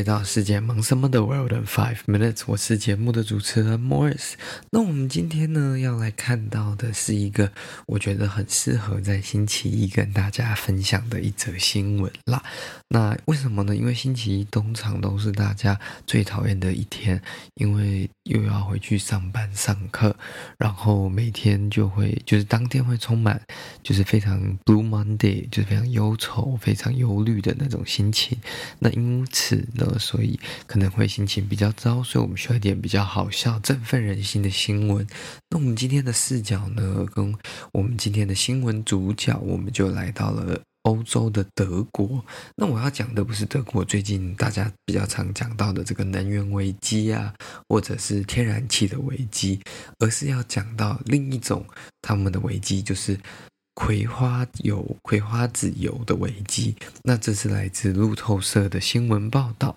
回到世界忙什么的 World in Five Minutes，我是节目的主持人 Morris。那我们今天呢，要来看到的是一个我觉得很适合在星期一跟大家分享的一则新闻啦。那为什么呢？因为星期一通常都是大家最讨厌的一天，因为又要回去上班上课，然后每天就会就是当天会充满就是非常 Blue Monday，就是非常忧愁、非常忧虑的那种心情。那因此呢，所以可能会心情比较糟，所以我们需要一点比较好笑、振奋人心的新闻。那我们今天的视角呢，跟我们今天的新闻主角，我们就来到了欧洲的德国。那我要讲的不是德国最近大家比较常讲到的这个能源危机啊，或者是天然气的危机，而是要讲到另一种他们的危机，就是。葵花油、葵花籽油的危机，那这是来自路透社的新闻报道。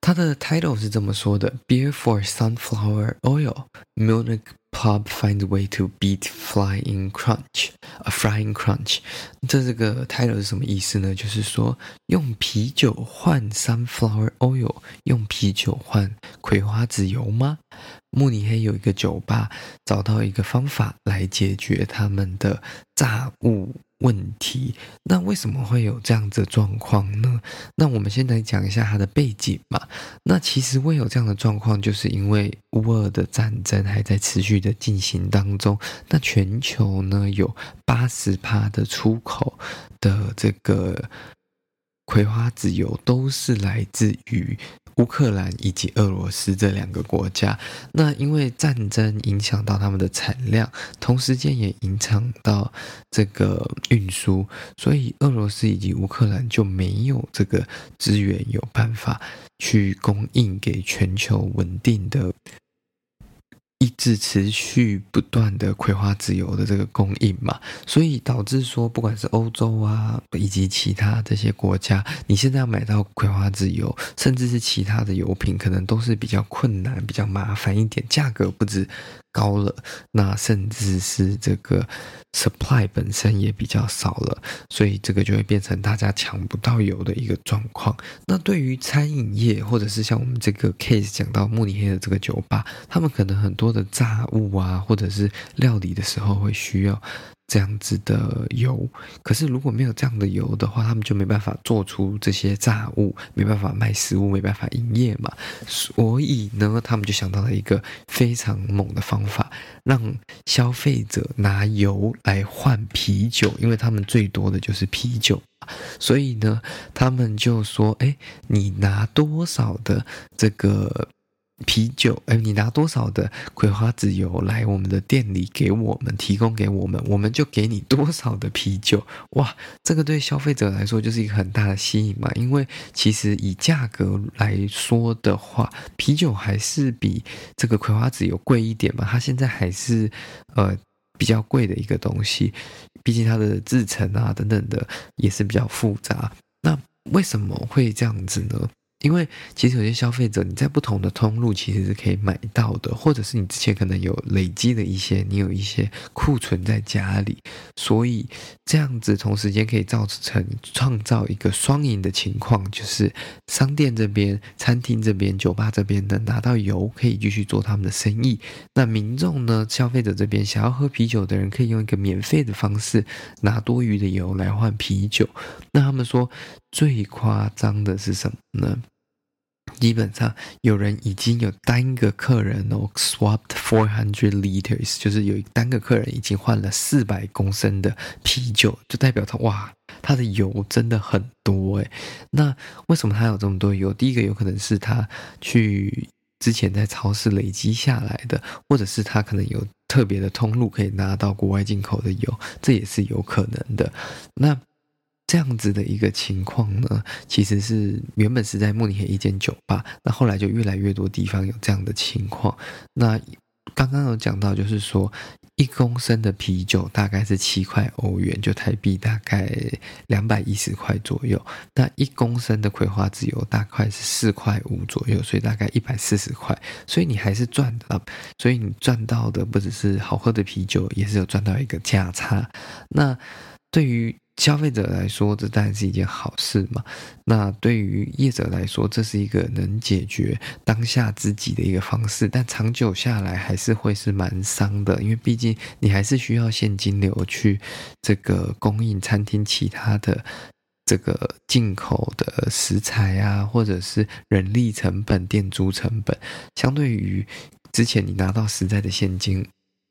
它的 title 是这么说的：Beer for sunflower oil, Munich pub finds way to beat flying crunch, a frying crunch。这这个 title 是什么意思呢？就是说用啤酒换 sunflower oil，用啤酒换葵花籽油吗？慕尼黑有一个酒吧找到一个方法来解决他们的炸物问题。那为什么会有这样子的状况呢？那我们先来讲一下它的背景嘛。那其实会有这样的状况，就是因为乌俄的战争还在持续的进行当中。那全球呢，有八十趴的出口的这个葵花籽油都是来自于。乌克兰以及俄罗斯这两个国家，那因为战争影响到他们的产量，同时间也影响到这个运输，所以俄罗斯以及乌克兰就没有这个资源，有办法去供应给全球稳定的。是持续不断的葵花籽油的这个供应嘛，所以导致说，不管是欧洲啊，以及其他这些国家，你现在要买到葵花籽油，甚至是其他的油品，可能都是比较困难、比较麻烦一点，价格不止高了，那甚至是这个 supply 本身也比较少了，所以这个就会变成大家抢不到油的一个状况。那对于餐饮业，或者是像我们这个 case 讲到慕尼黑的这个酒吧，他们可能很多的炸物啊，或者是料理的时候会需要。这样子的油，可是如果没有这样的油的话，他们就没办法做出这些炸物，没办法卖食物，没办法营业嘛。所以呢，他们就想到了一个非常猛的方法，让消费者拿油来换啤酒，因为他们最多的就是啤酒。所以呢，他们就说：“哎，你拿多少的这个？”啤酒，哎，你拿多少的葵花籽油来我们的店里给我们提供给我们，我们就给你多少的啤酒。哇，这个对消费者来说就是一个很大的吸引嘛，因为其实以价格来说的话，啤酒还是比这个葵花籽油贵一点嘛，它现在还是呃比较贵的一个东西，毕竟它的制成啊等等的也是比较复杂。那为什么会这样子呢？因为其实有些消费者，你在不同的通路其实是可以买到的，或者是你之前可能有累积的一些，你有一些库存在家里，所以这样子同时间可以造成创造一个双赢的情况，就是商店这边、餐厅这边、酒吧这边能拿到油，可以继续做他们的生意。那民众呢，消费者这边想要喝啤酒的人，可以用一个免费的方式拿多余的油来换啤酒。那他们说最夸张的是什么呢？基本上有人已经有单个客人哦，swapped four hundred liters，就是有单个客人已经换了四百公升的啤酒，就代表他哇，他的油真的很多诶。那为什么他有这么多油？第一个有可能是他去之前在超市累积下来的，或者是他可能有特别的通路可以拿到国外进口的油，这也是有可能的。那这样子的一个情况呢，其实是原本是在慕尼黑一间酒吧，那后来就越来越多地方有这样的情况。那刚刚有讲到，就是说一公升的啤酒大概是七块欧元，就台币大概两百一十块左右。那一公升的葵花籽油大概是四块五左右，所以大概一百四十块。所以你还是赚的，所以你赚到的不只是好喝的啤酒，也是有赚到一个价差。那对于消费者来说，这当然是一件好事嘛。那对于业者来说，这是一个能解决当下自己的一个方式，但长久下来还是会是蛮伤的，因为毕竟你还是需要现金流去这个供应餐厅其他的这个进口的食材啊，或者是人力成本、店租成本，相对于之前你拿到实在的现金，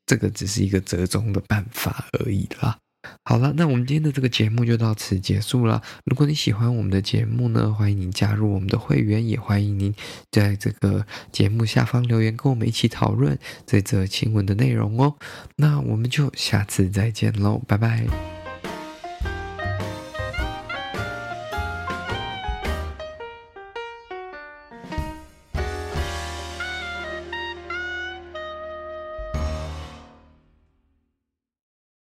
这个只是一个折中的办法而已啦。好了，那我们今天的这个节目就到此结束了。如果你喜欢我们的节目呢，欢迎您加入我们的会员，也欢迎您在这个节目下方留言，跟我们一起讨论这则新闻的内容哦。那我们就下次再见喽，拜拜。